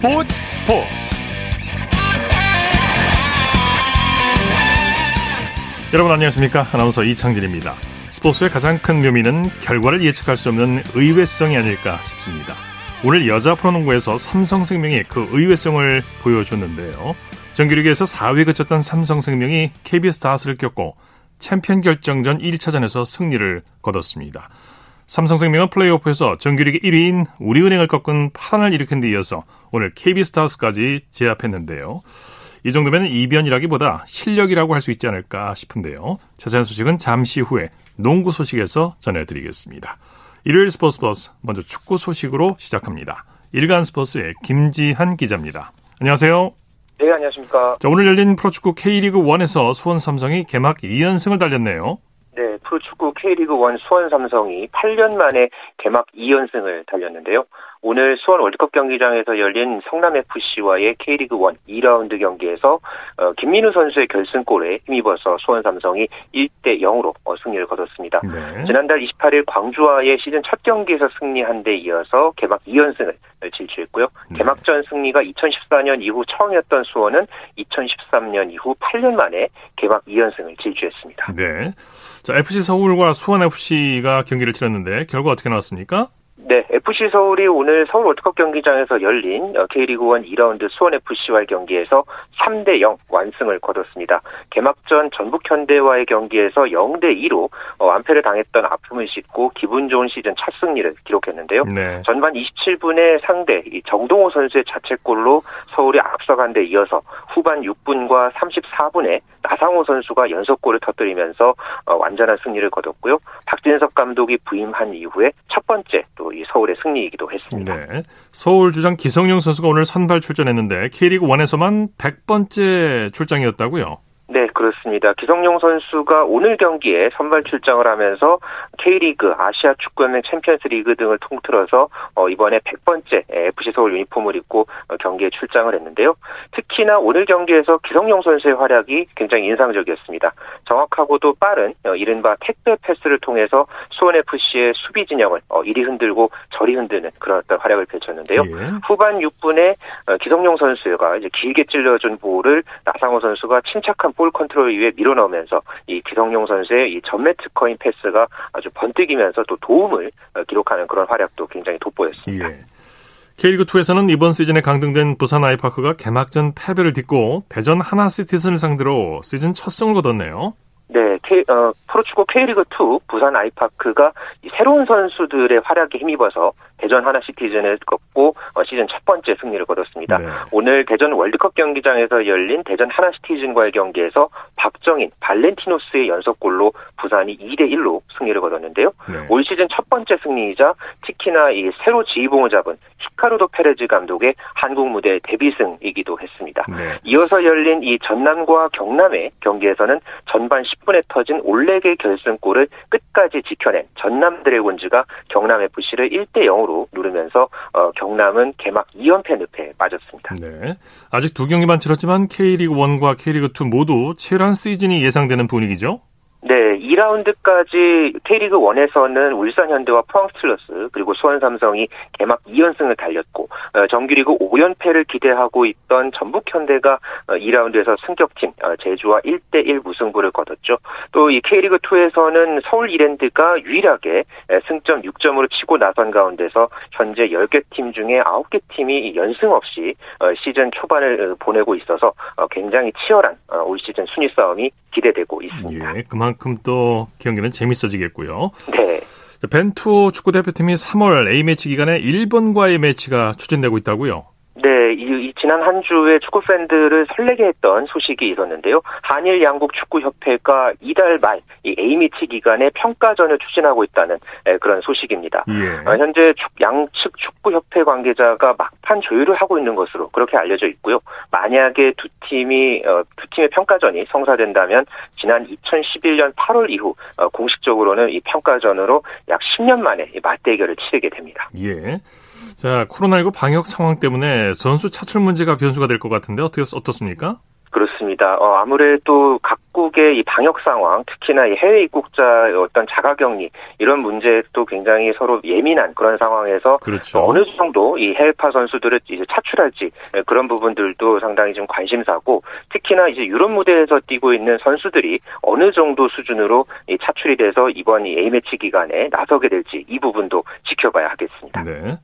스포츠 스포츠. 여러분 안녕하십니까? 아나운서 이창진입니다. 스포츠의 가장 큰 묘미는 결과를 예측할 수 없는 의외성이 아닐까 싶습니다. 오늘 여자 프로농구에서 삼성생명이 그 의외성을 보여줬는데요. 정규리그에서 4위 그쳤던 삼성생명이 KBS 다스를 꼈고 챔피언 결정전 1차전에서 승리를 거뒀습니다. 삼성생명은 플레이오프에서 정규리그 1위인 우리은행을 꺾은 파란을 일으킨 데 이어서 오늘 KB스타스까지 제압했는데요. 이 정도면 이변이라기보다 실력이라고 할 수 있지 않을까 싶은데요. 자세한 소식은 잠시 후에 농구 소식에서 전해드리겠습니다. 일요일 스포츠 버스 먼저 축구 소식으로 시작합니다. 일간 스포츠의 김지한 기자입니다. 안녕하세요. 네, 안녕하십니까. 자, 오늘 열린 프로축구 K리그 1에서 수원 삼성이 개막 2연승을 달렸네요. 네, 프로축구 K리그 1 수원 삼성이 8년 만에 개막 2연승을 달렸는데요. 오늘 수원 월드컵 경기장에서 열린 성남FC와의 K리그 1 2라운드 경기에서 어, 김민우 선수의 결승골에 힘입어서 수원 삼성이 1대 0으로 어, 승리를 거뒀습니다. 네. 지난달 28일 광주와의 시즌 첫 경기에서 승리한 데 이어서 개막 2연승을 질주했고요. 네. 개막전 승리가 2014년 이후 처음이었던 수원은 2013년 이후 8년 만에 개막 2연승을 질주했습니다. 네. 자, FC 서울과 수원 FC가 경기를 치렀는데 결과 어떻게 나왔습니까? 네, FC 서울이 오늘 서울 월드컵 경기장에서 열린 K리그 1 2라운드 수원 FC와의 경기에서 3대 0 완승을 거뒀습니다. 개막전 전북 현대와의 경기에서 0대 2로 완패를 당했던 아픔을 싣고 기분 좋은 시즌 첫 승리를 기록했는데요. 네. 전반 27분에 상대 정동호 선수의 자책골로 서울이 앞서간 데 이어서 후반 6분과 34분에 나상호 선수가 연속골을 터뜨리면서 완전한 승리를 거뒀고요. 박진섭 감독이 부임한 이후에 첫 번째 또 이 서울의 승리이기도 했습니다. 네. 서울 주장 기성용 선수가 오늘 선발 출전했는데 K리그 1에서만 100번째 출장이었다고요? 네, 그렇습니다. 기성용 선수가 오늘 경기에 선발 출장을 하면서 K리그, 아시아 축구연맹 챔피언스 리그 등을 통틀어서 어, 이번에 100번째 FC 서울 유니폼을 입고 어, 경기에 출장을 했는데요. 특히나 오늘 경기에서 기성용 선수의 활약이 굉장히 인상적이었습니다. 정확하고도 빠른 어, 이른바 택배 패스를 통해서 수원FC의 수비 진영을 이리 흔들고 저리 흔드는 그런 어떤 활약을 펼쳤는데요. 예. 후반 6분에 기성용 선수가 이제 길게 찔러준 볼을 나상호 선수가 침착한 볼 컨트롤 이후에 밀어넣으면서 이 기성용 선수의 이 전매 특허인 패스가 아주 번뜩이면서 또 도움을 기록하는 그런 활약도 굉장히 돋보였습니다. 예. K리그2에서는 이번 시즌에 강등된 부산 아이파크가 개막전 패배를 딛고 대전 하나시티즌을 상대로 시즌 첫 승을 거뒀네요. 네, K, 어, 프로축구 K리그2 부산 아이파크가 새로운 선수들의 활약에 힘입어서 대전 하나시티즌을 꺾고 어, 시즌 첫 번째 승리를 거뒀습니다. 네. 오늘 대전 월드컵 경기장에서 열린 대전 하나시티즌과의 경기에서 박정인, 발렌티노스의 연속골로 부산이 2대 1로 승리를 거뒀는데요. 네. 올 시즌 첫 번째 승리이자 특히나 이 새로 지휘봉을 잡은 히카루도 페레즈 감독의 한국 무대 데뷔승이기도 했습니다. 네. 이어서 열린 이 전남과 경남의 경기에서는 전반 10분에 터진 올레게 결승골을 끝까지 지켜낸 전남 드래곤즈가 경남 FC를 1대 0으로 누르면서 어, 경남은 개막 2연패 늪에 빠졌습니다. 네. 아직 두 경기만 치렀지만 K리그 1과 K리그 2 모두 치열한 시즌이 예상되는 분위기죠. 네, 2라운드까지 K리그 1에서는 울산 현대와 포항 스틸러스 그리고 수원 삼성이 개막 2연승을 달렸고 어, 정규리그 5연패를 기대하고 있던 전북 현대가 2라운드에서 어, 승격팀 어, 제주와 1대 1 무승부를 거뒀죠. 또 이 K리그 2에서는 서울 이랜드가 유일하게 승점 6점으로 치고 나선 가운데서 현재 10개 팀 중에 9개 팀이 연승 없이 시즌 초반을 보내고 있어서 굉장히 치열한 올 시즌 순위 싸움이 기대되고 있습니다. 예, 그만 큼 또 경기는 재밌어지겠고요. 네. 벤투 축구 대표팀이 3월 A매치 기간에 일본과의 매치가 추진되고 있다고요? 네, 이, 이, 지난 한 주에 축구 팬들을 설레게 했던 소식이 있었는데요. 한일 양국 축구 협회가 이달 말 이 A매치 기간에 평가전을 추진하고 있다는 에, 그런 소식입니다. 예. 어, 현재 축, 양측 축구 협회 관계자가 막판 조율을 하고 있는 것으로 그렇게 알려져 있고요. 만약에 두 팀이 어, 두 팀의 평가전이 성사된다면 지난 2011년 8월 이후 어, 공식적으로는 이 평가전으로 약 10년 만에 이 맞대결을 치르게 됩니다. 예. 자, 코로나19 방역 상황 때문에 선수 차출 문제가 변수가 될 것 같은데 어떻게 어떻습니까? 그렇습니다. 어, 아무래도 각 각국의 이 방역 상황, 특히나 이 해외 입국자의 어떤 자가격리 이런 문제도 굉장히 서로 예민한 그런 상황에서 그렇죠. 어느 정도 이 해외파 선수들을 이제 차출할지 그런 부분들도 상당히 좀 관심사고 특히나 이제 유럽 무대에서 뛰고 있는 선수들이 어느 정도 수준으로 이 차출이 돼서 이번 이 A매치 기간에 나서게 될지 이 부분도 지켜봐야 하겠습니다. 네.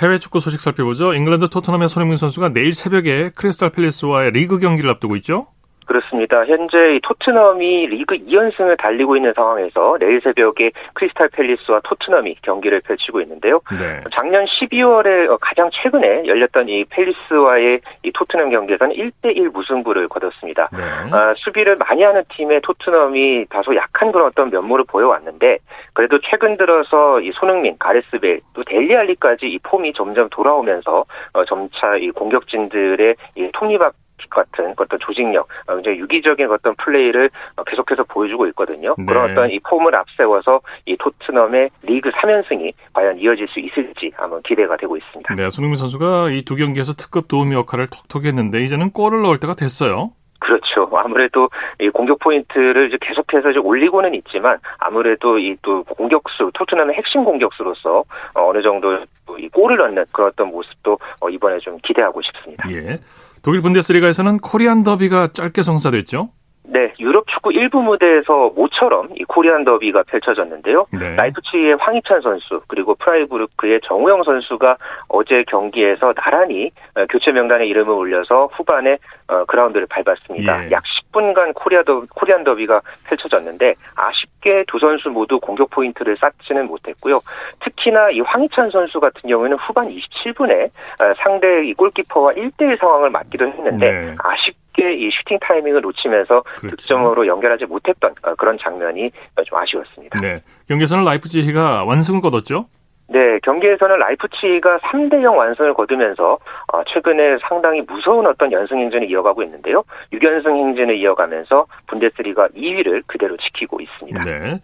해외 축구 소식 살펴보죠. 잉글랜드 토트넘의 손흥민 선수가 내일 새벽에 크리스탈 팰리스와의 리그 경기를 앞두고 있죠. 그렇습니다. 현재 토트넘이 리그 2연승을 달리고 있는 상황에서 내일 새벽에 크리스탈 팰리스와 토트넘이 경기를 펼치고 있는데요. 네. 작년 12월에 가장 최근에 열렸던 이 팰리스와의 이 토트넘 경기에서는 1대1 무승부를 거뒀습니다. 네. 아, 수비를 많이 하는 팀의 토트넘이 다소 약한 그런 어떤 면모를 보여왔는데 그래도 최근 들어서 이 손흥민, 가레스벨 또 델리알리까지 이 폼이 점점 돌아오면서 어, 점차 이 공격진들의 이 톱니바퀴 같은 어떤 조직력, 어, 굉장히 유기적인 어떤 플레이를 어, 계속해서 보여주고 있거든요. 네. 그런 어떤 이 폼을 앞세워서 이 토트넘의 리그 3연승이 과연 이어질 수 있을지 한번 기대가 되고 있습니다. 네, 손흥민 선수가 이 두 경기에서 특급 도움 역할을 톡톡 했는데 이제는 골을 넣을 때가 됐어요. 그렇죠. 아무래도 이 공격 포인트를 이제 계속해서 이제 올리고는 있지만 아무래도 이 또 공격수 토트넘의 핵심 공격수로서 어, 어느 정도 이 골을 넣는 그런 어떤 모습도 어, 이번에 좀 기대하고 싶습니다. 예. 독일 분데스리가에서는 코리안 더비가 짧게 성사됐죠? 네, 유럽 축구 일부 무대에서 모처럼 이 코리안 더비가 펼쳐졌는데요. 네. 라이프치히의 황희찬 선수 그리고 프라이부르크의 정우영 선수가 어제 경기에서 나란히 어, 교체 명단에 이름을 올려서 후반에 어, 그라운드를 밟았습니다. 예. 약 10분간 코리아 더, 코리안 더비가 펼쳐졌는데 아쉽게 두 선수 모두 공격 포인트를 쌓지는 못했고요. 특히나 이 황희찬 선수 같은 경우에는 후반 27분에 어, 상대 이 골키퍼와 1대1 상황을 맞기도 했는데 네. 아쉽 쉽게 이 슈팅 타이밍을 놓치면서 그렇죠. 득점으로 연결하지 못했던 어, 그런 장면이 좀 아쉬웠습니다. 네. 경기에서는 라이프치히가 완승을 거뒀죠? 네, 경기에서는 라이프치히가 3대 0 완승을 거두면서 어, 최근에 상당히 무서운 어떤 연승 행진을 이어가고 있는데요. 6연승 행진을 이어가면서 분데스리가 2위를 그대로 지키고 있습니다. 네.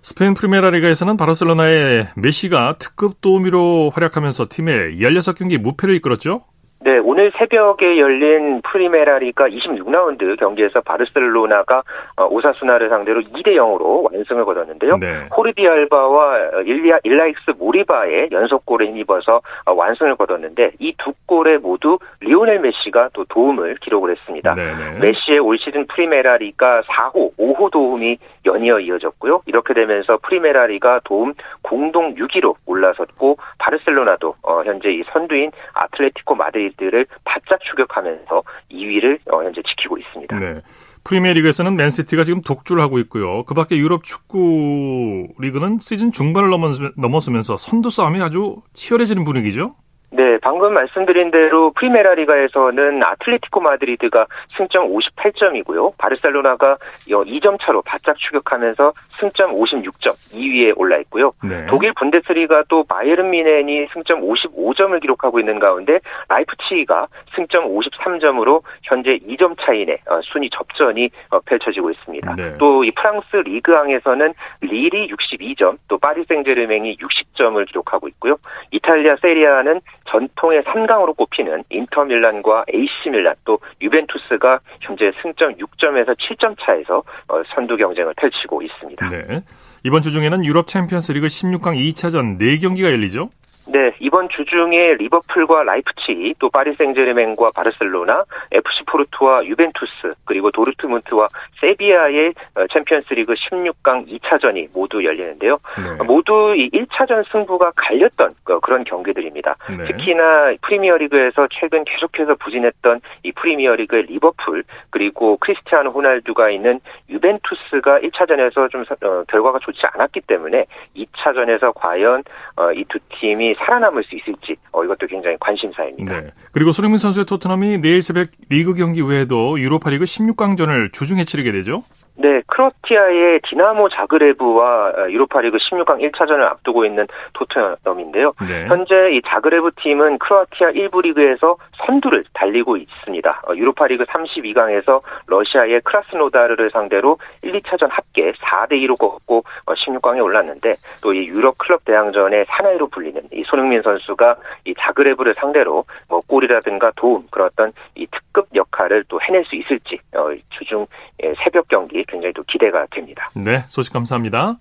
스페인 프리메라 리가에서는 바르셀로나의 메시가 특급 도우미로 활약하면서 팀의 16경기 무패를 이끌었죠? 네, 오늘 새벽에 열린 프리메라 리가 26라운드 경기에서 바르셀로나가 어, 오사수나를 상대로 2대 0으로 완승을 거뒀는데요. 네. 호르디 알바와 일리아 일라익스 모리바의 연속골에 힘입어서 어, 완승을 거뒀는데 이 두 골에 모두 리오넬 메시가 또 도움을 기록을 했습니다. 네네. 네. 메시의 올 시즌 프리메라 리가 4호, 5호 도움이 연이어 이어졌고요. 이렇게 되면서 프리메라 리가 도움 공동 6위로 올라섰고 바르셀로나도 어, 현재 이 선두인 아틀레티코 마드리드를 바짝 추격하면서 2위를 어, 현재 지키고 있습니다. 네. 프리미어리그에서는 맨시티가 지금 독주를 하고 있고요. 그밖에 유럽 축구 리그는 시즌 중반을 넘어서면서 선두 싸움이 아주 치열해지는 분위기죠. 네, 방금 말씀드린 대로 프리메라리가에서는 아틀레티코 마드리드가 승점 58점이고요. 바르셀로나가 2점 차로 바짝 추격하면서 승점 56점 2위에 올라 있고요. 네. 독일 분데스리가 또 바이에른 미넨이 승점 55점을 기록하고 있는 가운데 라이프치히가 승점 53점으로 현재 2점 차이내 어, 순위 접전이 어, 펼쳐지고 있습니다. 네. 또이 프랑스 리그왕에서는 릴이 62점, 또 파리 생제르맹이 60점을 기록하고 있고요. 이탈리아 세리아는 전통의 3강으로 꼽히는 인터밀란과 AC 밀란 또 유벤투스가 현재 승점 6점에서 7점 차에서 어, 선두 경쟁을 펼치고 있습니다. 네. 이번 주 중에는 유럽 챔피언스 리그 16강 2차전 4경기가 열리죠? 네, 이번 주 중에 리버풀과 라이프치히, 또 파리 생제르맹과 바르셀로나, FC 포르투와 유벤투스, 그리고 도르트문트와 세비야의 어, 챔피언스리그 16강 2차전이 모두 열리는데요. 네. 모두 이 1차전 승부가 갈렸던 그, 그런 경기들입니다. 네. 특히나 프리미어리그에서 최근 계속해서 부진했던 이 프리미어리그의 리버풀, 그리고 크리스티아노 호날두가 있는 유벤투스가 1차전에서 좀 어, 결과가 좋지 않았기 때문에 2차전에서 과연 어, 이두 팀이 살아남을 수 있을지 어, 이것도 굉장히 관심사입니다. 네. 그리고 손흥민 선수의 토트넘이 내일 새벽 리그 경기 외에도 유로파리그 16강전을 주중에 치르게 되죠? 네, 크로티아의 디나모 자그레브와 어, 유로파리그 16강 1차전을 앞두고 있는 토트넘인데요. 네. 현재 이 자그레브 팀은 크로아티아 1부 리그에서 선두를 달리고 있습니다. 어, 유로파리그 32강에서 러시아의 크라스노다르를 상대로 1, 2차전 합계 4대 2로 꺾고 16강에 어, 올랐는데 또 이 유럽 클럽 대항전의 사나이로 불리는 이 손흥민 선수가 이 자그레브를 상대로 뭐 골이라든가 도움 그런 어떤 이 특급 역할 역할을 또 해낼 수 있을지 어, 주중 예, 새벽 경기 굉장히 또 기대가 됩니다. 네, 소식 감사합니다.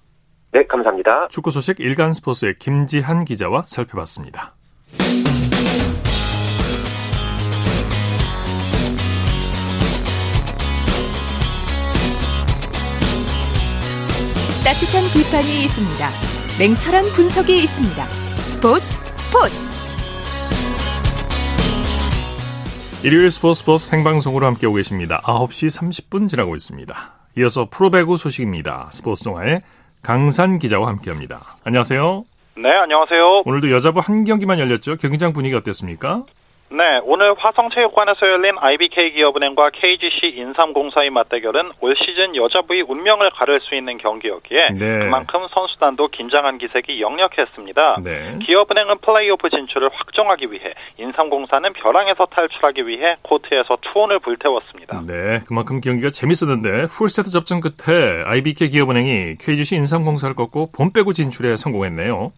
네, 감사합니다. 축구 소식 일간 스포츠의 김지한 기자와 살펴봤습니다. 따뜻한 비판이 있습니다. 냉철한 분석이 있습니다. 스포츠 스포츠 일요일 스포츠 스포츠 생방송으로 함께하고 계십니다. 9시 30분 지나고 있습니다. 이어서 프로배구 소식입니다. 스포츠 동아의 강산 기자와 함께합니다. 안녕하세요. 네, 안녕하세요. 오늘도 여자부 한 경기만 열렸죠. 경기장 분위기 어땠습니까? 네, 오늘 화성체육관에서 열린 IBK 기업은행과 KGC 인삼공사의 맞대결은 올 시즌 여자부의 운명을 가를 수 있는 경기였기에 네. 그만큼 선수단도 긴장한 기색이 역력했습니다. 네. 기업은행은 플레이오프 진출을 확정하기 위해 인삼공사는 벼랑에서 탈출하기 위해 코트에서 투혼을 불태웠습니다. 네, 그만큼 경기가 재밌었는데 풀세트 접전 끝에 IBK 기업은행이 KGC 인삼공사를 꺾고 본 빼고 진출에 성공했네요.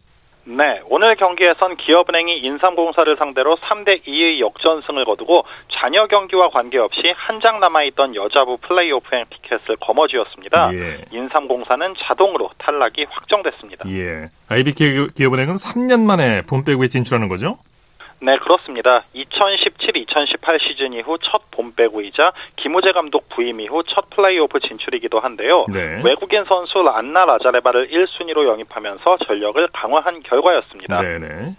네, 오늘 경기에선 기업은행이 인삼공사를 상대로 3대 2의 역전승을 거두고 잔여 경기와 관계없이 한 장 남아있던 여자부 플레이오프행 티켓을 거머쥐었습니다. 예. 인삼공사는 자동으로 탈락이 확정됐습니다. 예. IBK 기업은행은 3년 만에 본배구에 진출하는 거죠? 네, 그렇습니다. 2017-2018 시즌 이후 첫 봄배구이자 김우재 감독 부임 이후 첫 플레이오프 진출이기도 한데요. 네. 외국인 선수 안나 라자레바를 1순위로 영입하면서 전력을 강화한 결과였습니다. 네네.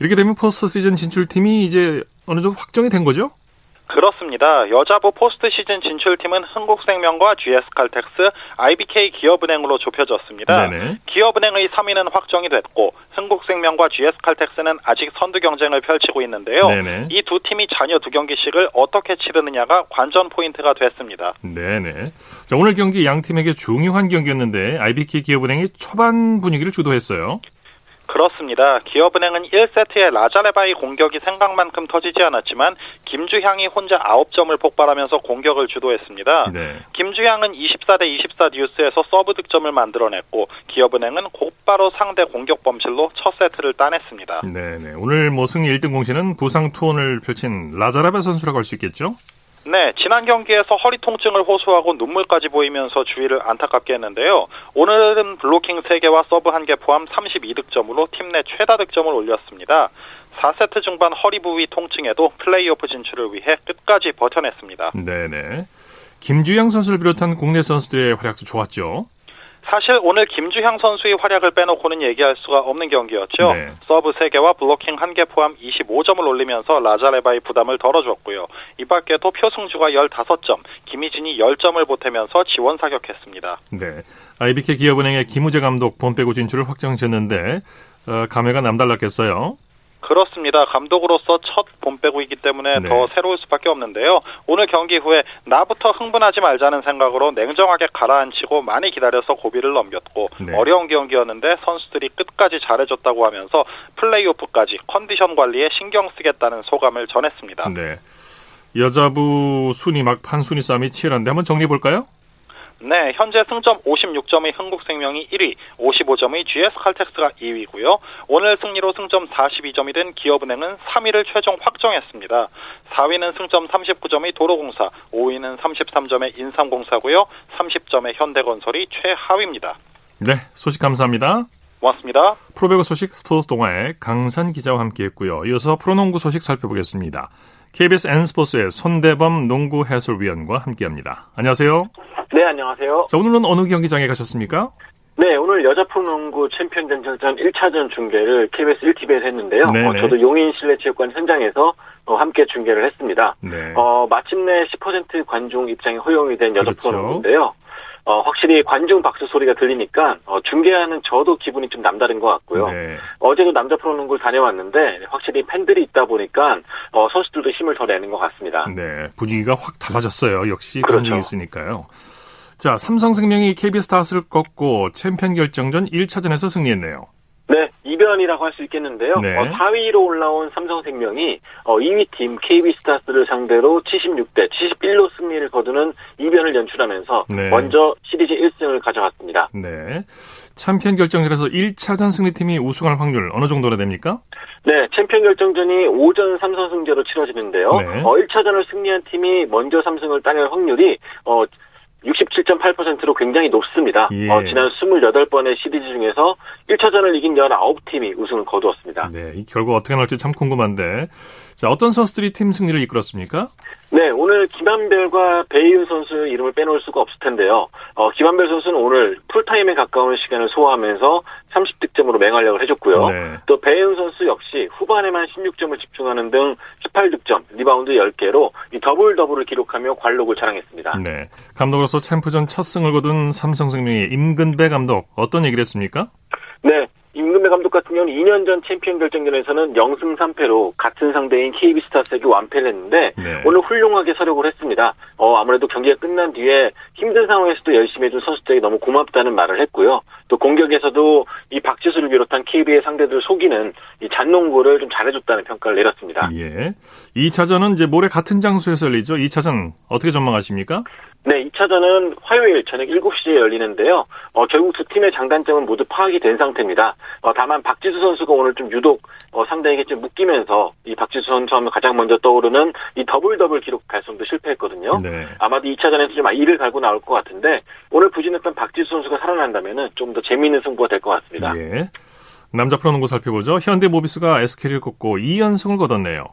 이렇게 되면 포스트 시즌 진출팀이 이제 어느 정도 확정이 된 거죠? 그렇습니다. 여자부 포스트 시즌 진출팀은 흥국생명과 GS칼텍스, IBK 기업은행으로 좁혀졌습니다. 네네. 기업은행의 3위는 확정이 됐고 흥국생명과 GS칼텍스는 아직 선두 경쟁을 펼치고 있는데요. 이 두 팀이 잔여 두 경기씩을 어떻게 치르느냐가 관전 포인트가 됐습니다. 네네. 자, 오늘 경기 양 팀에게 중요한 경기였는데 IBK 기업은행이 초반 분위기를 주도했어요. 그렇습니다. 기업은행은 1세트에 라자레바의 공격이 생각만큼 터지지 않았지만 김주향이 혼자 9점을 폭발하면서 공격을 주도했습니다. 네. 김주향은 24대 24 듀스에서 서브 득점을 만들어냈고 기업은행은 곧바로 상대 공격 범실로 첫 세트를 따냈습니다. 네, 오늘 뭐 승리 1등 공신은 부상 투혼을 펼친 라자레바 선수라고 할 수 있겠죠? 네, 지난 경기에서 허리 통증을 호소하고 눈물까지 보이면서 주위를 안타깝게 했는데요. 오늘은 블로킹 3개와 서브 1개 포함 32득점으로 팀 내 최다 득점을 올렸습니다. 4세트 중반 허리 부위 통증에도 플레이오프 진출을 위해 끝까지 버텨냈습니다. 네네. 김주향 선수를 비롯한 국내 선수들의 활약도 좋았죠. 사실 오늘 김주향 선수의 활약을 빼놓고는 얘기할 수가 없는 경기였죠. 네. 서브 3개와 블로킹 1개 포함 25점을 올리면서 라자레바의 부담을 덜어줬고요. 이 밖에도 표승주가 15점, 김희진이 10점을 보태면서 지원 사격했습니다. 네. IBK 기업은행의 김우재 감독 봄배구 진출을 확정지었는데 어, 감회가 남달랐겠어요. 그렇습니다. 감독으로서 첫 봄배구이기 때문에 네. 더 새로울 수밖에 없는데요. 오늘 경기 후에 나부터 흥분하지 말자는 생각으로 냉정하게 가라앉히고 많이 기다려서 고비를 넘겼고 네. 어려운 경기였는데 선수들이 끝까지 잘해줬다고 하면서 플레이오프까지 컨디션 관리에 신경 쓰겠다는 소감을 전했습니다. 네. 여자부 순위 막판 순위 싸움이 치열한데 한번 정리해 볼까요? 네, 현재 승점 56점의 흥국생명이 1위, 55점의 GS칼텍스가 2위고요. 오늘 승리로 승점 42점이 된 기업은행은 3위를 최종 확정했습니다. 4위는 승점 39점의 도로공사, 5위는 33점의 인삼공사고요. 30점의 현대건설이 최하위입니다. 네, 소식 감사합니다. 고맙습니다. 프로배구 소식 스포츠 동아의 강산 기자와 함께했고요. 이어서 프로농구 소식 살펴보겠습니다. KBS N스포츠의 손대범 농구 해설위원과 함께합니다. 안녕하세요. 네, 안녕하세요. 자, 오늘은 어느 경기장에 가셨습니까? 네, 오늘 여자 프로농구 챔피언 전전 1차전 중계를 KBS 1TV에서 했는데요. 어, 저도 용인 실내체육관 현장에서 어, 함께 중계를 했습니다. 네. 어, 마침내 10% 관중 입장이 허용이 된 여자 그렇죠. 프로농구인데요. 어, 확실히 관중 박수 소리가 들리니까 어, 중계하는 저도 기분이 좀 남다른 것 같고요. 네. 어제도 남자 프로농구를 다녀왔는데 확실히 팬들이 있다 보니까 어, 선수들도 힘을 더 내는 것 같습니다. 네, 분위기가 확 달라졌어요. 역시 그렇죠. 관중이 있으니까요. 자, 삼성생명이 KB스타스를 꺾고 챔피언 결정전 1차전에서 승리했네요. 네, 이변이라고 할 수 있겠는데요. 네. 어, 4위로 올라온 삼성생명이 어, 2위 팀 KB스타스를 상대로 76대 71로 승리를 거두는 이변을 연출하면서 네. 먼저 시리즈 1승을 가져갔습니다. 네. 챔피언 결정전에서 1차전 승리팀이 우승할 확률 어느 정도나 됩니까? 네, 챔피언 결정전이 5전 3선승제로 치러지는데요. 네. 어, 1차전을 승리한 팀이 먼저 3승을 따낼 확률이 어, 67.8%로 굉장히 높습니다. 예. 어, 지난 28번의 시리즈 중에서 1차전을 이긴 19팀이 우승을 거두었습니다. 네, 이 결과 어떻게 나올지 참 궁금한데. 자, 어떤 선수들이 팀 승리를 이끌었습니까? 네, 오늘 김한별과 배혜윤 선수 이름을 빼놓을 수가 없을 텐데요. 어, 김한별 선수는 오늘 풀타임에 가까운 시간을 소화하면서 30득점으로 맹활약을 해줬고요. 네. 또 배혜윤 선수 역시 후반에만 16점을 집중하는 등 18득점, 리바운드 10개로 이 더블 더블을 기록하며 관록을 자랑했습니다. 네, 감독으로서 챔프전 첫 승을 거둔 삼성생명의 임근배 감독 어떤 얘기를 했습니까? 네, 같은 경우는 2년 전 챔피언 결정전에서는 0승 3패로 같은 상대인 KB스타스에게 완패를 했는데 네. 오늘 훌륭하게 설욕을 했습니다. 어, 아무래도 경기가 끝난 뒤에 힘든 상황에서도 열심히 해준 선수들에게 너무 고맙다는 말을 했고요. 또 공격에서도 이 박지수를 비롯한 KB의 상대들을 속이는 이 잔농구를 좀 잘해줬다는 평가를 내렸습니다. 예. 2차전은 이제 모레 같은 장소에서 열리죠. 2차전 어떻게 전망하십니까? 네, 2차전은 화요일 저녁 7시에 열리는데요. 어, 결국 두 팀의 장단점은 모두 파악이 된 상태입니다. 어, 다만 박지수 선수가 오늘 좀 유독 어, 상대에게 좀 묶이면서 이 박지수 선수 하면 가장 먼저 떠오르는 이 더블 더블 기록 달성도 실패했거든요. 네. 아마도 2차전에서 좀 이를 갈고 나올 것 같은데 오늘 부진했던 박지수 선수가 살아난다면 좀 더 재미있는 승부가 될 것 같습니다. 예. 남자 프로농구 살펴보죠. 현대모비스가 SK를 꺾고 2연승을 거뒀네요.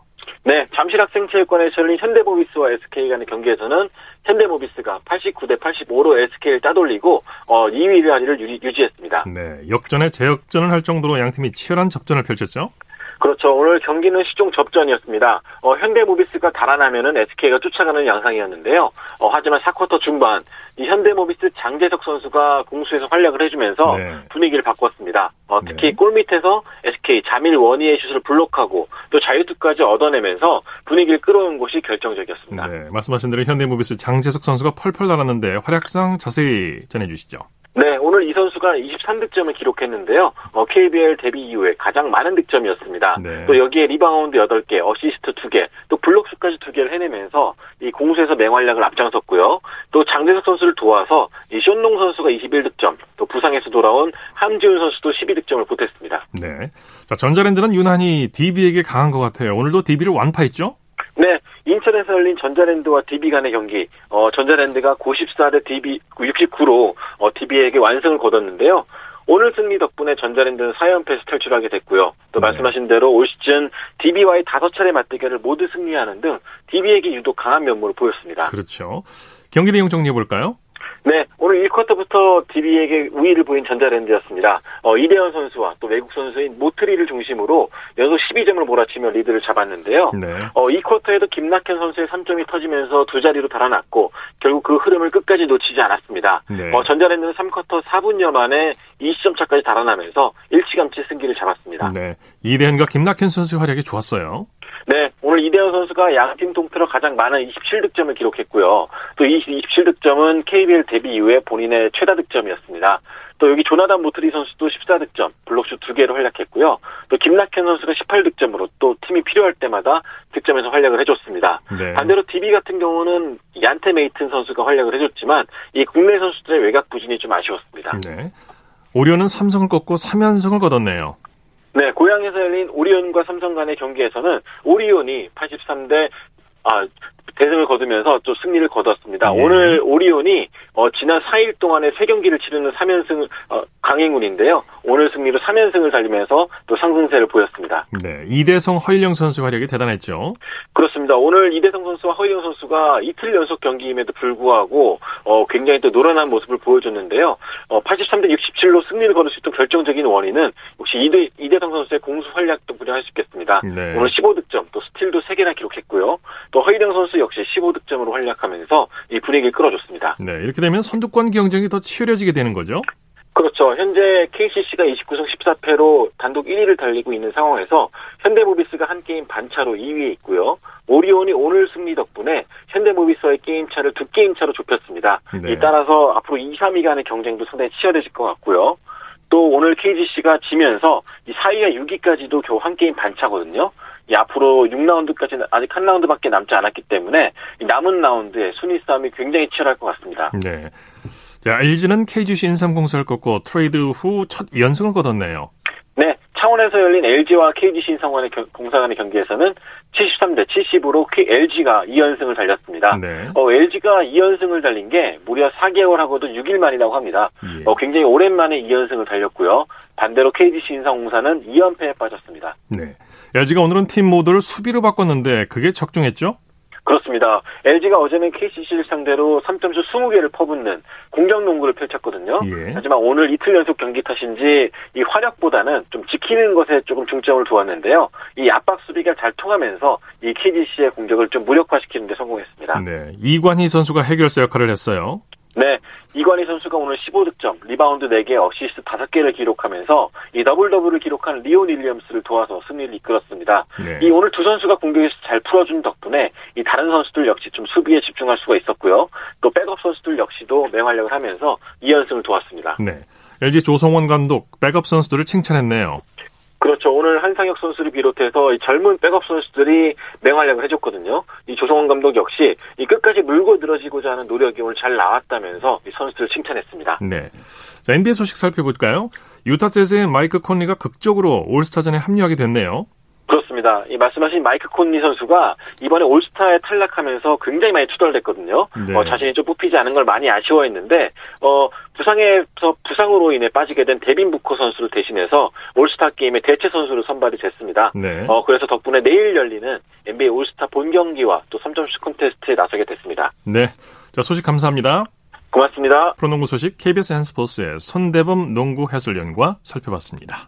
네, 잠실 학생체육관에서 열린 현대모비스와 SK 간의 경기에서는 현대모비스가 89대 85로 SK를 따돌리고 어, 2위 자리를 유지했습니다. 네, 역전에 재역전을 할 정도로 양 팀이 치열한 접전을 펼쳤죠. 그렇죠. 오늘 경기는 시종 접전이었습니다. 어, 현대모비스가 달아나면은 SK가 쫓아가는 양상이었는데요. 어, 하지만 4쿼터 중반 이 현대모비스 장재석 선수가 공수에서 활약을 해주면서 네. 분위기를 바꿨습니다. 어, 특히 네. 골 밑에서 SK 자밀 워니의 슛을 블록하고 또 자유투까지 얻어내면서 분위기를 끌어온 것이 결정적이었습니다. 네, 말씀하신 대로 현대모비스 장재석 선수가 펄펄 날았는데 활약상 자세히 전해주시죠. 네, 오늘 이 선수가 23득점을 기록했는데요. 어, KBL 데뷔 이후에 가장 많은 득점이었습니다. 네. 또 여기에 리바운드 8개, 어시스트 2개, 또 블록슛까지 2개를 해내면서 이 공수에서 맹활약을 앞장섰고요. 또 장대석 선수를 도와서 이 쇼농 선수가 21득점, 또 부상에서 돌아온 함지훈 선수도 12득점을 보탰습니다. 네. 자, 전자랜드는 유난히 DB에게 강한 것 같아요. 오늘도 DB를 완파했죠? 네, 인천에서 열린 전자랜드와 DB 간의 경기, 어, 전자랜드가 94 대 DB 69로 어, DB에게 완승을 거뒀는데요. 오늘 승리 덕분에 전자랜드는 4연패에서 탈출하게 됐고요. 또 네. 말씀하신 대로 올 시즌 DB와의 다섯 차례 맞대결을 모두 승리하는 등 DB에게 유독 강한 면모를 보였습니다. 그렇죠. 경기 내용 정리해 볼까요? 네, 오늘 1쿼터부터 DB에게 우위를 보인 전자랜드였습니다. 어, 이대현 선수와 또 외국 선수인 모트리를 중심으로 연속 12점을 몰아치며 리드를 잡았는데요. 네. 어, 2쿼터에도 김낙현 선수의 3점이 터지면서 두 자리로 달아났고 결국 그 흐름을 끝까지 놓치지 않았습니다. 네. 어, 전자랜드는 3쿼터 4분여 만에 20점 차까지 달아나면서 일찌감치 승기를 잡았습니다. 네, 이대현과 김낙현 선수의 활약이 좋았어요. 네, 오늘 이대현 선수가 양팀 통틀어 가장 많은 27득점을 기록했고요. 또 이 27득점은 KBL 데뷔 이후에 본인의 최다 득점이었습니다. 또 여기 조나단 모트리 선수도 14득점, 블록슛 2개로 활약했고요. 또 김낙현 선수가 18득점으로 또 팀이 필요할 때마다 득점에서 활약을 해줬습니다. 네. 반대로 DB 같은 경우는 얀테 메이튼 선수가 활약을 해줬지만 이 국내 선수들의 외곽 부진이 좀 아쉬웠습니다. 네. 오리온은 삼성을 꺾고 3연승을 거뒀네요. 네, 고향에서 열린 오리온과 삼성 간의 경기에서는 오리온이 83대 아, 대승을 거두면서 또 승리를 거뒀습니다. 네. 오늘 오리온이 어, 지난 4일 동안에 3경기를 치르는 3연승 어, 강행군인데요. 오늘 승리로 3연승을 달리면서 또 상승세를 보였습니다. 네, 이대성 허일영 선수 활약이 대단했죠. 그렇습니다. 오늘 이대성 선수와 허일영 선수가 이틀 연속 경기임에도 불구하고 어, 굉장히 또 노련한 모습을 보여줬는데요. 어, 83대 67로 승리를 거둘 수 있던 결정적인 원인은 역시 이대, 이대성 선수의 공수 활약 덕분에 할수 있겠습니다. 네. 오늘 15득점, 또 스틸도 3개나 기록했고요. 또 허일영 선수 역시 15득점으로 활약하면서 이 분위기를 끌어줬습니다. 네, 이렇게 되면 선두권 경쟁이 더 치열해지게 되는 거죠? 그렇죠. 현재 KCC가 29승 14패로 단독 1위를 달리고 있는 상황에서 현대모비스가 한 게임 반차로 2위에 있고요. 오리온이 오늘 승리 덕분에 현대모비스와의 게임 차를 두 게임 차로 좁혔습니다. 네. 이 따라서 앞으로 2, 3위 간의 경쟁도 상당히 치열해질 것 같고요. 또 오늘 KGC가 지면서 이 4위와 6위까지도 겨우 한 게임 반차거든요. 이 앞으로 6라운드까지는 아직 한 라운드밖에 남지 않았기 때문에 남은 라운드에 순위 싸움이 굉장히 치열할 것 같습니다. 네. 자, LG는 KGC 인삼공사를 꺾고 트레이드 후 첫 연승을 거뒀네요. 네, 창원에서 열린 LG와 KGC 인삼공사의 공사 간의 경기에서는 73대 70으로 LG가 2연승을 달렸습니다. 네. 어, LG가 2연승을 달린 게 무려 4개월하고도 6일 만이라고 합니다. 예. 어, 굉장히 오랜만에 2연승을 달렸고요. 반대로 KGC 인삼공사는 2연패에 빠졌습니다. 네. LG가 오늘은 팀 모드를 수비로 바꿨는데 그게 적중했죠? 그렇습니다. LG가 어제는 KCC를 상대로 3점슛 20개를 퍼붓는 공격 농구를 펼쳤거든요. 예. 하지만 오늘 이틀 연속 경기 탓인지 이 화력보다는 좀 지키는 것에 조금 중점을 두었는데요. 이 압박 수비가 잘 통하면서 이 KCC의 공격을 좀 무력화시키는 데 성공했습니다. 네. 이관희 선수가 해결사 역할을 했어요. 네. 이관희 선수가 오늘 15득점, 리바운드 4개, 어시스트 5개를 기록하면서 이 더블 더블을 기록한 리온 윌리엄스를 도와서 승리를 이끌었습니다. 네. 이 오늘 두 선수가 공격에서 잘 풀어준 덕분에 이 다른 선수들 역시 좀 수비에 집중할 수가 있었고요. 또 백업 선수들 역시도 맹활약을 하면서 2연승을 도왔습니다. 네. LG 조성원 감독 백업 선수들을 칭찬했네요. 그렇죠. 오늘 한상혁 선수를 비롯해서 젊은 백업 선수들이 맹활약을 해줬거든요. 이 조성원 감독 역시 이 끝까지 물고 늘어지고자 하는 노력이 오늘 잘 나왔다면서 이 선수들을 칭찬했습니다. 네. 자, NBA 소식 살펴볼까요? 유타 재즈의 마이크 콘리가 극적으로 올스타전에 합류하게 됐네요. 그렇습니다. 이 말씀하신 마이크 콘니 선수가 이번에 올스타에 탈락하면서 굉장히 많이 투덜댔거든요. 네. 어, 자신이 좀 뽑히지 않은 걸 많이 아쉬워했는데 어, 부상에서 부상으로 인해 빠지게 된 데빈 부커 선수를 대신해서 올스타 게임의 대체 선수로 선발이 됐습니다. 네. 어, 그래서 덕분에 내일 열리는 NBA 올스타 본 경기와 또 3점슛 콘테스트에 나서게 됐습니다. 네. 자, 소식 감사합니다. 고맙습니다. 프로농구 소식 KBS 한 스포츠의 손대범 농구 해설위원과 살펴봤습니다.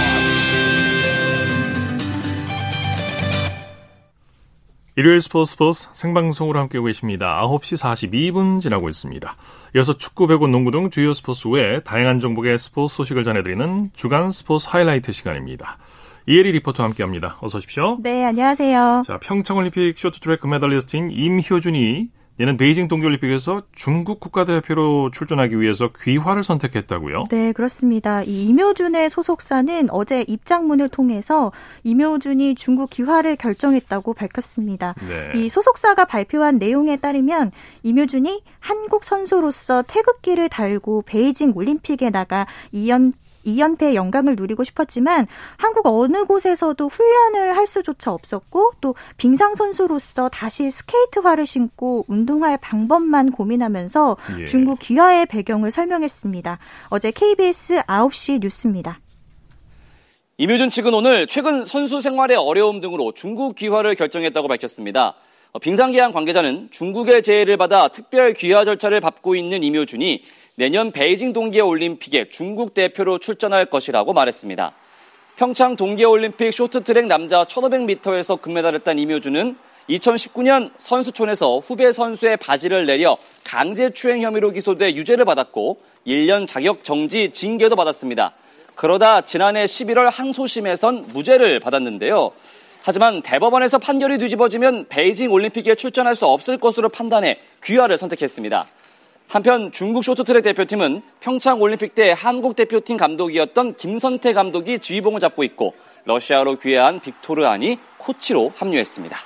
일요일 스포츠 스포츠 생방송으로 함께하고 계십니다. 9시 42분 지나고 있습니다. 이어서 축구, 배구, 농구 등 주요 스포츠 외에 다양한 종목의 스포츠 소식을 전해드리는 주간 스포츠 하이라이트 시간입니다. 이혜리 리포터와 함께합니다. 어서 오십시오. 네, 안녕하세요. 자, 평창올림픽 쇼트트랙 금메달리스트인 임효준이 얘는 베이징 동계올림픽에서 중국 국가대표로 출전하기 위해서 귀화를 선택했다고요? 네, 그렇습니다. 이 임효준의 소속사는 어제 입장문을 통해서 임효준이 중국 귀화를 결정했다고 밝혔습니다. 네. 이 소속사가 발표한 내용에 따르면 임효준이 한국 선수로서 태극기를 달고 베이징 올림픽에 나가 2연 2연패의 영광을 누리고 싶었지만 한국 어느 곳에서도 훈련을 할 수조차 없었고 또 빙상 선수로서 다시 스케이트화를 신고 운동할 방법만 고민하면서 예. 중국 귀화의 배경을 설명했습니다. 어제 KBS 9시 뉴스입니다. 임효준 측은 오늘 최근 선수 생활의 어려움 등으로 중국 귀화를 결정했다고 밝혔습니다. 빙상계양 관계자는 중국의 제의를 받아 특별 귀화 절차를 밟고 있는 임효준이 내년 베이징 동계올림픽에 중국 대표로 출전할 것이라고 말했습니다. 평창 동계올림픽 쇼트트랙 남자 1500m에서 금메달을 딴 이묘주는 2019년 선수촌에서 후배 선수의 바지를 내려 강제추행 혐의로 기소돼 유죄를 받았고 1년 자격 정지 징계도 받았습니다. 그러다 지난해 11월 항소심에선 무죄를 받았는데요. 하지만 대법원에서 판결이 뒤집어지면 베이징 올림픽에 출전할 수 없을 것으로 판단해 귀화를 선택했습니다. 한편 중국 쇼트트랙 대표팀은 평창 올림픽 때 한국 대표팀 감독이었던 김선태 감독이 지휘봉을 잡고 있고 러시아로 귀화한 빅토르 안이 코치로 합류했습니다.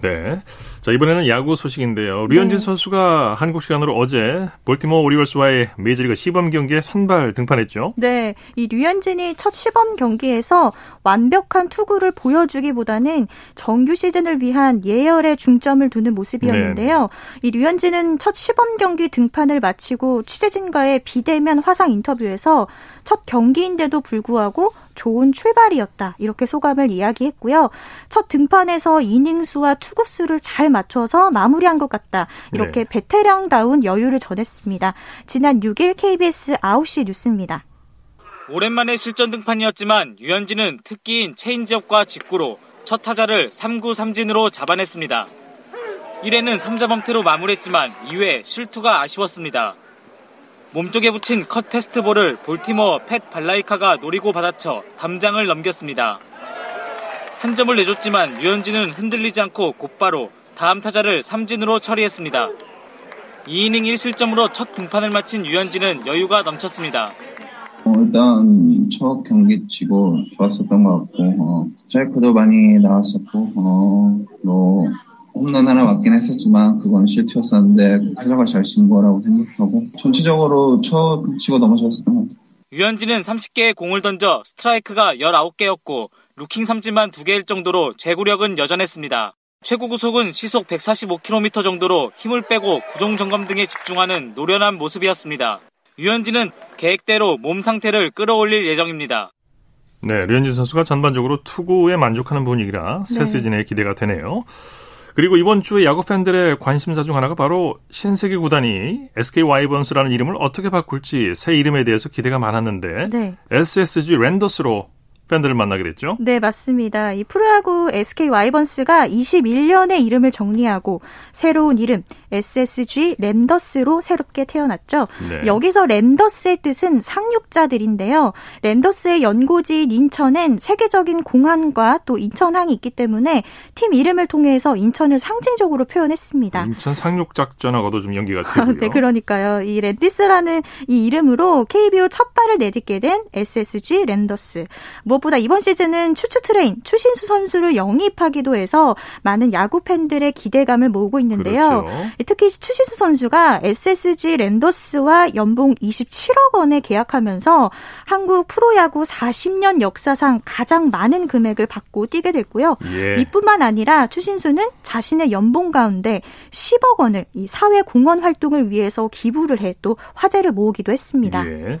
네. 자, 이번에는 야구 소식인데요. 류현진 네. 선수가 한국 시간으로 어제 볼티모어 오리걸스와의 메이저리그 시범 경기에 선발 등판했죠. 네. 이 류현진이 첫 시범 경기에서 완벽한 투구를 보여주기보다는 정규 시즌을 위한 예열에 중점을 두는 모습이었는데요. 네. 이 류현진은 첫 시범 경기 등판을 마치고 취재진과의 비대면 화상 인터뷰에서 첫 경기인데도 불구하고 좋은 출발이었다. 이렇게 소감을 이야기했고요. 첫 등판에서 이닝수와 투구수를 잘 맞춰서 마무리한 것 같다. 이렇게 네. 베테랑다운 여유를 전했습니다. 지난 6일 KBS 9시 뉴스입니다. 오랜만에 실전 등판이었지만 류현진은 특기인 체인지업과 직구로 첫 타자를 3구 3진으로 잡아냈습니다. 1회는 3자범퇴로 마무리했지만 2회 실투가 아쉬웠습니다. 몸쪽에 붙인 컷 패스트볼을 볼티모어 팻 발라이카가 노리고 받아쳐 담장을 넘겼습니다. 한 점을 내줬지만 류현진은 흔들리지 않고 곧바로 다음 타자를 삼진으로 처리했습니다. 2이닝 1실점으로 첫 등판을 마친 류현진은 여유가 넘쳤습니다. 어, 일단 첫 경기 치고 좋았었던 것 같고 어, 스트라이크도 많이 나왔었고 어, 뭐 홈런 하나 맞긴 했었지만 그건 실투였었는데 타자가 잘 친 거라고 생각하고 전체적으로 첫 치고 너무 좋았었던 것 같아요. 유현진은 30개의 공을 던져 스트라이크가 19개였고 루킹 삼진만 2개일 정도로 제구력은 여전했습니다. 최고 구속은 시속 145km 정도로 힘을 빼고 구종 점검 등에 집중하는 노련한 모습이었습니다. 유현진은 계획대로 몸 상태를 끌어올릴 예정입니다. 네, 류현진 선수가 전반적으로 투구에 만족하는 분위기라 새 네. 시즌에 기대가 되네요. 그리고 이번 주에 야구 팬들의 관심사 중 하나가 바로 신세계 구단이 SK 와이번스라는 이름을 어떻게 바꿀지 새 이름에 대해서 기대가 많았는데 네. SSG 랜더스로 팬들을 만나게 됐죠? 네, 맞습니다. 이 프로야구 SK 와이번스가 21년의 이름을 정리하고 새로운 이름 SSG 랜더스로 새롭게 태어났죠. 네. 여기서 랜더스의 뜻은 상륙자들인데요. 랜더스의 연고지인 인천엔 세계적인 공항과 또 인천항이 있기 때문에 팀 이름을 통해서 인천을 상징적으로 표현했습니다. 인천 상륙 작전하고도 좀 연기가 되고요. 네, 그러니까요. 이 랜디스라는 이 이름으로 KBO 첫 발을 내딛게 된 SSG 랜더스. 무엇보다 이번 시즌은 추추 트레인 추신수 선수를 영입하기도 해서 많은 야구 팬들의 기대감을 모으고 있는데요. 그렇죠. 특히 추신수 선수가 SSG 랜더스와 연봉 27억 원에 계약하면서 한국 프로야구 40년 역사상 가장 많은 금액을 받고 뛰게 됐고요. 예. 이뿐만 아니라 추신수는 자신의 연봉 가운데 10억 원을 이 사회 공헌 활동을 위해서 기부를 해 또 화제를 모으기도 했습니다. 예.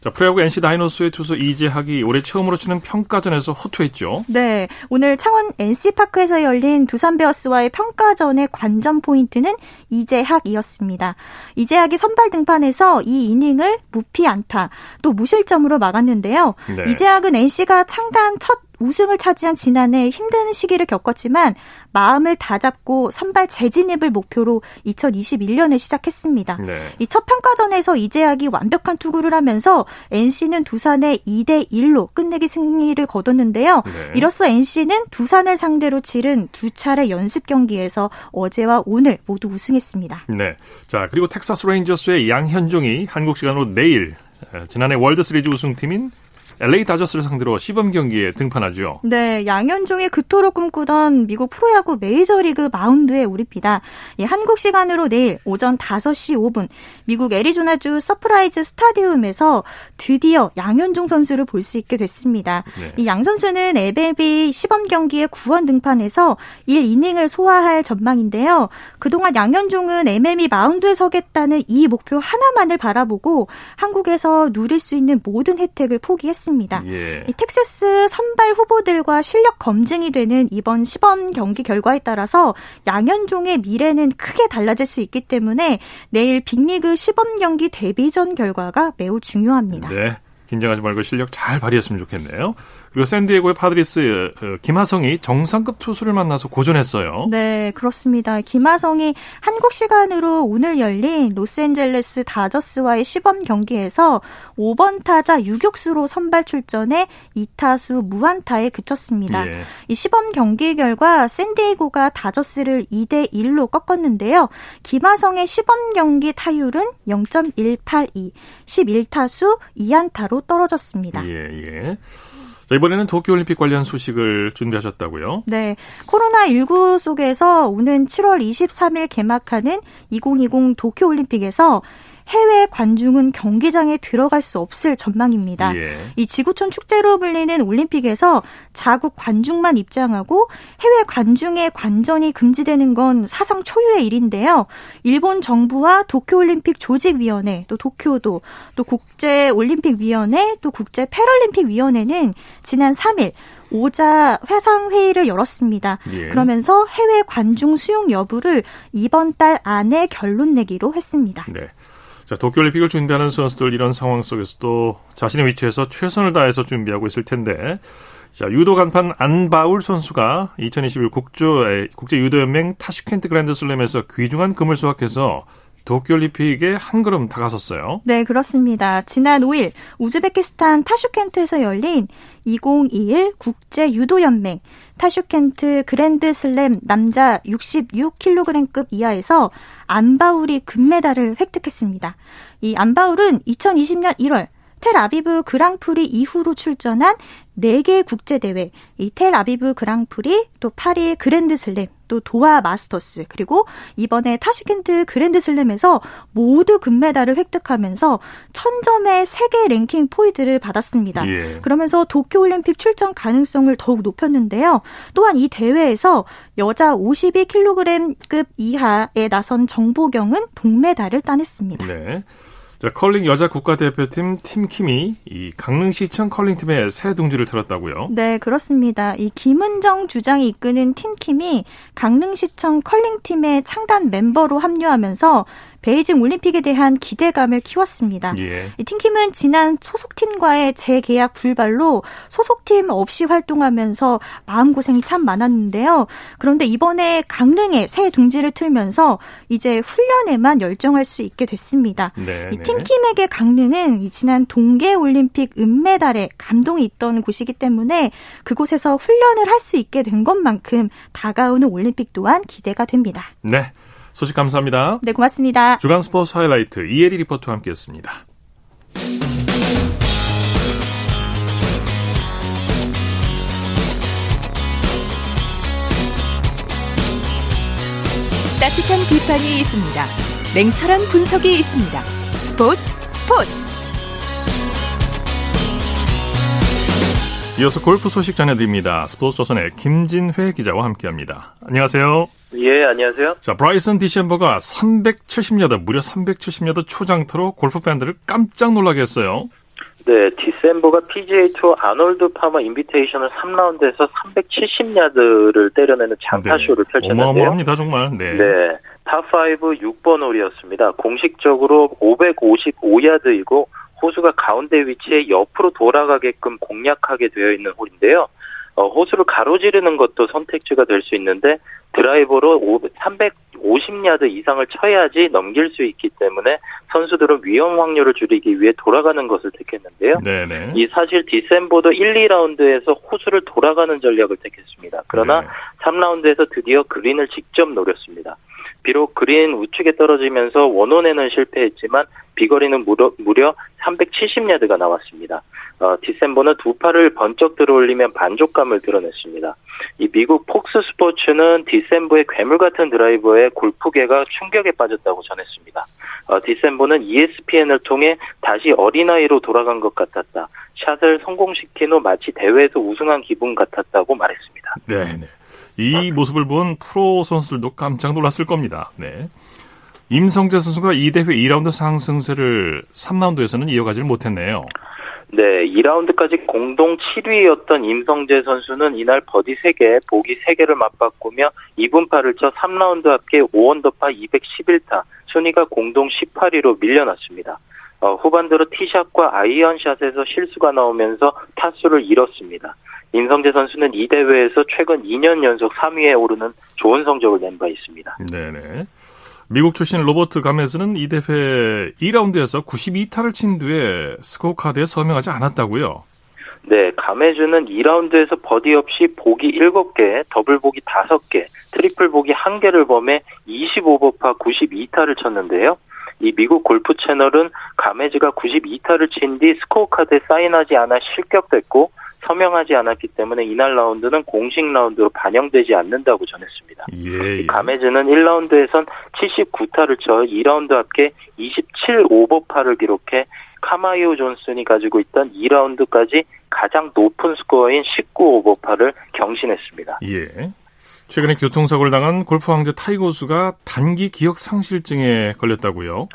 자, 프로야구 NC 다이노스의 투수 이재학이 올해 처음으로 치는 평가전에서 호투했죠. 네. 오늘 창원 NC파크에서 열린 두산 베어스와의 평가전의 관전 포인트는 이재학이었습니다. 이재학이 선발 등판에서 이 이닝을 무피 안타, 또 무실점으로 막았는데요. 네. 이재학은 NC가 창단 첫 우승을 차지한 지난해 힘든 시기를 겪었지만 마음을 다잡고 선발 재진입을 목표로 2021년을 시작했습니다. 네. 이 첫 평가전에서 이재학이 완벽한 투구를 하면서 NC는 두산에 2대 1로 끝내기 승리를 거뒀는데요. 네. 이로써 NC는 두산을 상대로 치른 두 차례 연습 경기에서 어제와 오늘 모두 우승했습니다. 네. 자, 그리고 텍사스 레인저스의 양현종이 한국 시간으로 내일 지난해 월드 시리즈 우승팀인 LA 다저스를 상대로 시범 경기에 등판하죠. 네, 양현종이 그토록 꿈꾸던 미국 프로야구 메이저리그 마운드에 오릅니다. 예, 한국 시간으로 내일 오전 5시 5분 미국 애리조나주 서프라이즈 스타디움에서 드디어 양현종 선수를 볼 수 있게 됐습니다. 네. 이 양 선수는 MLB 시범 경기에 구원 등판해서 1이닝을 소화할 전망인데요. 그동안 양현종은 MLB 마운드에 서겠다는 이 목표 하나만을 바라보고 한국에서 누릴 수 있는 모든 혜택을 포기했습니다. 했습니다. 예. 이 텍사스 선발 후보들과 실력 검증이 되는 이번 시범 경기 결과에 따라서 양현종의 미래는 크게 달라질 수 있기 때문에 내일 빅리그 시범 경기 데뷔전 결과가 매우 중요합니다. 네. 긴장하지 말고 실력 잘 발휘했으면 좋겠네요. 그리고 샌디에고의 파드리스 어, 김하성이 정상급 투수를 만나서 고전했어요. 네, 그렇습니다. 김하성이 한국 시간으로 오늘 열린 로스앤젤레스 다저스와의 시범 경기에서 5번 타자 유격수로 선발 출전해 2타수 무안타에 그쳤습니다. 예. 이 시범 경기 결과 샌디에고가 다저스를 2대 1로 꺾었는데요. 김하성의 시범 경기 타율은 0.182, 11타수 2안타로 떨어졌습니다. 예, 예. 자, 이번에는 도쿄올림픽 관련 소식을 준비하셨다고요? 네. 코로나19 속에서 오는 7월 23일 개막하는 2020 도쿄올림픽에서 해외 관중은 경기장에 들어갈 수 없을 전망입니다. 예. 이 지구촌 축제로 불리는 올림픽에서 자국 관중만 입장하고 해외 관중의 관전이 금지되는 건 사상 초유의 일인데요. 일본 정부와 도쿄올림픽 조직위원회, 또 도쿄도, 또 국제올림픽위원회, 또 국제패럴림픽위원회는 지난 3일 오자 회상 회의를 열었습니다. 예. 그러면서 해외 관중 수용 여부를 이번 달 안에 결론 내기로 했습니다. 네. 자, 도쿄올림픽을 준비하는 선수들 이런 상황 속에서도 자신의 위치에서 최선을 다해서 준비하고 있을 텐데, 자, 유도 간판 안바울 선수가 2021 국조, 국제 유도연맹 타슈켄트 그랜드슬램에서 귀중한 금을 수확해서 도쿄올림픽에 한 걸음 다가섰어요. 네, 그렇습니다. 지난 5일 우즈베키스탄 타슈켄트에서 열린 2021 국제 유도 연맹 타슈켄트 그랜드 슬램 남자 66kg급 이하에서 안바울이 금메달을 획득했습니다. 이 안바울은 2020년 1월 텔아비브 그랑프리 이후로 출전한 4개 국제대회, 이 텔아비브 그랑프리, 또 파리 그랜드슬램, 또 도하 마스터스, 그리고 이번에 타슈켄트 그랜드슬램에서 모두 금메달을 획득하면서 1000점의 세계 랭킹 포인트를 받았습니다. 예. 그러면서 도쿄올림픽 출전 가능성을 더욱 높였는데요. 또한 이 대회에서 여자 52kg급 이하에 나선 정보경은 동메달을 따냈습니다. 네. 자, 컬링 여자 국가대표팀 팀킴이 이 강릉시청 컬링팀의 새 둥지를 틀었다고요? 네, 그렇습니다. 이 김은정 주장이 이끄는 팀킴이 강릉시청 컬링팀의 창단 멤버로 합류하면서 베이징 올림픽에 대한 기대감을 키웠습니다. 예. 이 팀킴은 지난 소속팀과의 재계약 불발로 소속팀 없이 활동하면서 마음고생이 참 많았는데요. 그런데 이번에 강릉에 새 둥지를 틀면서 이제 훈련에만 열정할 수 있게 됐습니다. 네, 이 네. 팀킴에게 강릉은 지난 동계 올림픽 은메달에 감동이 있던 곳이기 때문에 그곳에서 훈련을 할 수 있게 된 것만큼 다가오는 올림픽 또한 기대가 됩니다. 네. 소식 감사합니다. 네, 고맙습니다. 주간 스포츠 하이라이트 이혜리 리포터와 함께했습니다. 따뜻한 비판이 있습니다. 냉철한 분석이 있습니다. 스포츠 스포츠. 이어서 골프 소식 전해드립니다. 스포츠조선의 김진회 기자와 함께합니다. 안녕하세요. 예, 안녕하세요. 자, 브라이슨 디섐보가 370야드, 무려 370야드 초장타로 골프 팬들을 깜짝 놀라게 했어요. 네, 디섐보가 PGA 투어 아놀드 파머 인비테이셔널 3라운드에서 370야드를 때려내는 장타쇼를 네, 펼쳤는데요. 어마어마합니다, 정말. 네. 네. 파5 6번 홀이었습니다. 공식적으로 555야드이고 호수가 가운데 위치해 옆으로 돌아가게끔 공략하게 되어 있는 홀인데요. 어, 호수를 가로지르는 것도 선택지가 될 수 있는데 드라이버로 350야드 이상을 쳐야지 넘길 수 있기 때문에 선수들은 위험 확률을 줄이기 위해 돌아가는 것을 택했는데요. 네네. 이 사실 디셈버도 1, 2라운드에서 호수를 돌아가는 전략을 택했습니다. 그러나 네. 3라운드에서 드디어 그린을 직접 노렸습니다. 비록 그린 우측에 떨어지면서 원원에는 실패했지만 비거리는 무려, 무려 370야드가 나왔습니다. 어, 디셈버는 두 팔을 번쩍 들어올리면 만족감을 드러냈습니다. 이 미국 폭스 스포츠는 디셈버의 괴물 같은 드라이버에 골프계가 충격에 빠졌다고 전했습니다. 어, 디셈버는 ESPN을 통해 다시 어린아이로 돌아간 것 같았다. 샷을 성공시킨 후 마치 대회에서 우승한 기분 같았다고 말했습니다. 네. 네. 이 모습을 본 프로 선수들도 깜짝 놀랐을 겁니다. 네. 임성재 선수가 이 대회 2라운드 상승세를 3라운드에서는 이어가지 못했네요. 네, 2라운드까지 공동 7위였던 임성재 선수는 이날 버디 3개, 보기 3개를 맞바꾸며 이븐파를 쳐 3라운드 합계 5언더파 211타, 순위가 공동 18위로 밀려났습니다. 어, 후반 들어 티샷과 아이언샷에서 실수가 나오면서 타수를 잃었습니다. 임성재 선수는 이 대회에서 최근 2년 연속 3위에 오르는 좋은 성적을 낸 바 있습니다. 네네. 미국 출신 로버트 가메스는 이 대회 2라운드에서 92타를 친 뒤에 스코어 카드에 서명하지 않았다고요? 네, 가메즈는 2라운드에서 버디 없이 보기 7개, 더블 보기 5개, 트리플 보기 1개를 범해 20오버파 92타를 쳤는데요. 이 미국 골프 채널은 가메즈가 92타를 친 뒤 스코어 카드에 사인하지 않아 실격됐고 서명하지 않았기 때문에 이날 라운드는 공식 라운드로 반영되지 않는다고 전했습니다. 예, 예. 가메즈는 1라운드에선 79타를 쳐 2라운드 합계 27 오버파를 기록해 카마이오 존슨이 가지고 있던 2라운드까지 가장 높은 스코어인 19 오버파를 경신했습니다. 예. 최근에 교통사고를 당한 골프 황제 타이거 우즈가 단기 기억 상실증에 걸렸다고요?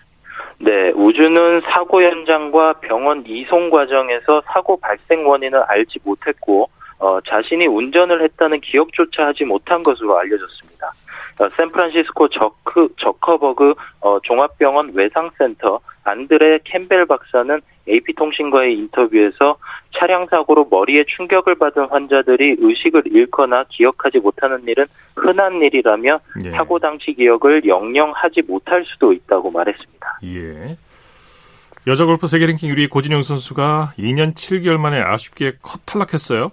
네, 우즈는 사고 현장과 병원 이송 과정에서 사고 발생 원인을 알지 못했고 어, 자신이 운전을 했다는 기억조차 하지 못한 것으로 알려졌습니다. 어, 샌프란시스코 저크, 저커버그 어, 종합병원 외상센터 안드레 캠벨 박사는 AP통신과의 인터뷰에서 차량 사고로 머리에 충격을 받은 환자들이 의식을 잃거나 기억하지 못하는 일은 흔한 일이라며 예. 사고 당시 기억을 영영 하지 못할 수도 있다고 말했습니다. 예. 여자 골프 세계 랭킹 1위 고진영 선수가 2년 7개월 만에 아쉽게 컷 탈락했어요.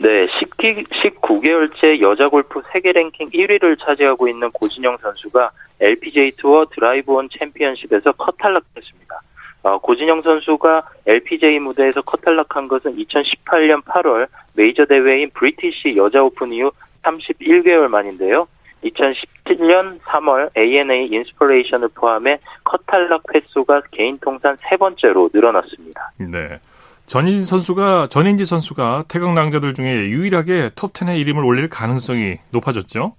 네, 19개월째 여자 골프 세계 랭킹 1위를 차지하고 있는 고진영 선수가 LPGA 투어 드라이브온 챔피언십에서 컷 탈락했습니다. 어, 고진영 선수가 LPGA 무대에서 컷 탈락한 것은 2018년 8월 메이저 대회인 브리티시 여자 오픈 이후 31개월 만인데요. 2017년 3월 ANA 인스퍼레이션을 포함해 컷 탈락 횟수가 개인 통산 세 번째로 늘어났습니다. 네. 전인지 선수가 전인지 선수가 태극 낭자들 중에 유일하게 톱10에 이름을 올릴 가능성이 높아졌죠.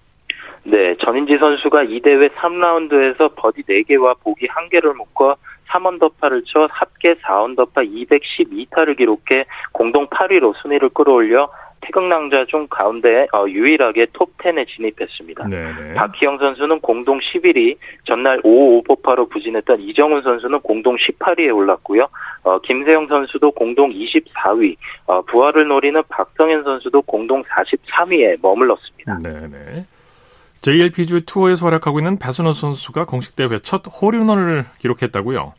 네, 전인지 선수가 이 대회 3라운드에서 버디 4개와 보기 1개를 묶어 3언더파를 쳐 합계 4언더파 212타를 기록해 공동 8위로 순위를 끌어올려 태극낭자 중 가운데 어, 유일하게 톱10에 진입했습니다. 네네. 박희영 선수는 공동 11위, 전날 5 5포파로 부진했던 이정훈 선수는 공동 18위에 올랐고요. 어, 김세영 선수도 공동 24위, 어, 부활을 노리는 박성현 선수도 공동 43위에 머물렀습니다. 네네. JLPG 투어에서 활약하고 있는 배선호 선수가 공식 대회 첫 홀인원을 기록했다고요?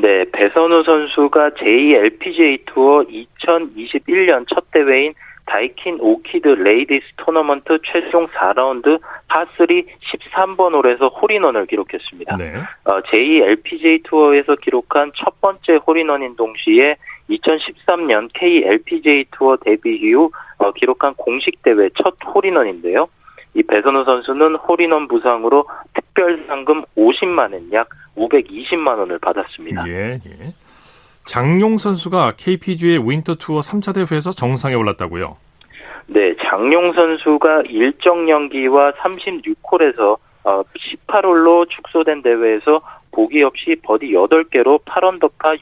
네, 배선우 선수가 JLPGA 투어 2021년 첫 대회인 다이킨 오키드 레이디스 토너먼트 최종 4라운드 파3 13번 홀에서 홀인원을 기록했습니다. 네. 어, JLPGA 투어에서 기록한 첫 번째 홀인원인 동시에 2013년 KLPGA 투어 데뷔 이후 어, 기록한 공식 대회 첫 홀인원인데요. 이 배선우 선수는 홀인원 부상으로 특별 상금 50만 엔, 약 520만 원을 받았습니다. 예, 예. 장용 선수가 KPGA 윈터 투어 3차 대회에서 정상에 올랐다고요? 네, 장용 선수가 일정 연기와 36홀에서 18홀로 축소된 대회에서 보기 없이 버디 8개로 8언더파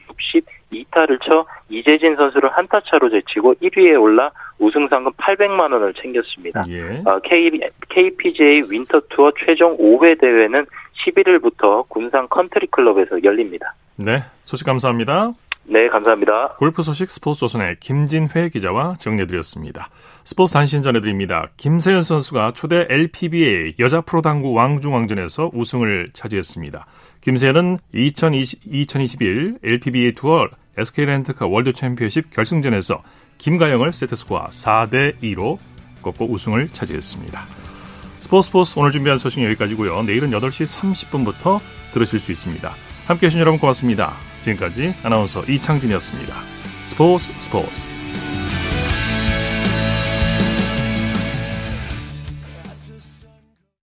62타를 쳐 이재진 선수를 한타 차로 제치고 1위에 올라 우승 상금 800만 원을 챙겼습니다. 예. K, KPGA 윈터 투어 최종 5회 대회는 11일부터 군산 컨트리 클럽에서 열립니다. 네, 소식 감사합니다. 네, 감사합니다. 골프 소식 스포츠 조선의 김진회 기자와 정리해드렸습니다. 스포츠 단신 전해드립니다. 김세연 선수가 초대 LPBA 여자 프로당구 왕중왕전에서 우승을 차지했습니다. 김세연은 2020, 2021 LPBA 투어 SK렌트카 월드 챔피언십 결승전에서 김가영을 세트스코어 4대 2로 꺾고 우승을 차지했습니다. 스포츠 스포츠 오늘 준비한 소식 여기까지고요. 내일은 8시 30분부터 들으실 수 있습니다. 함께해 주신 여러분 고맙습니다. 지금까지 아나운서 이창진이었습니다. 스포츠 스포츠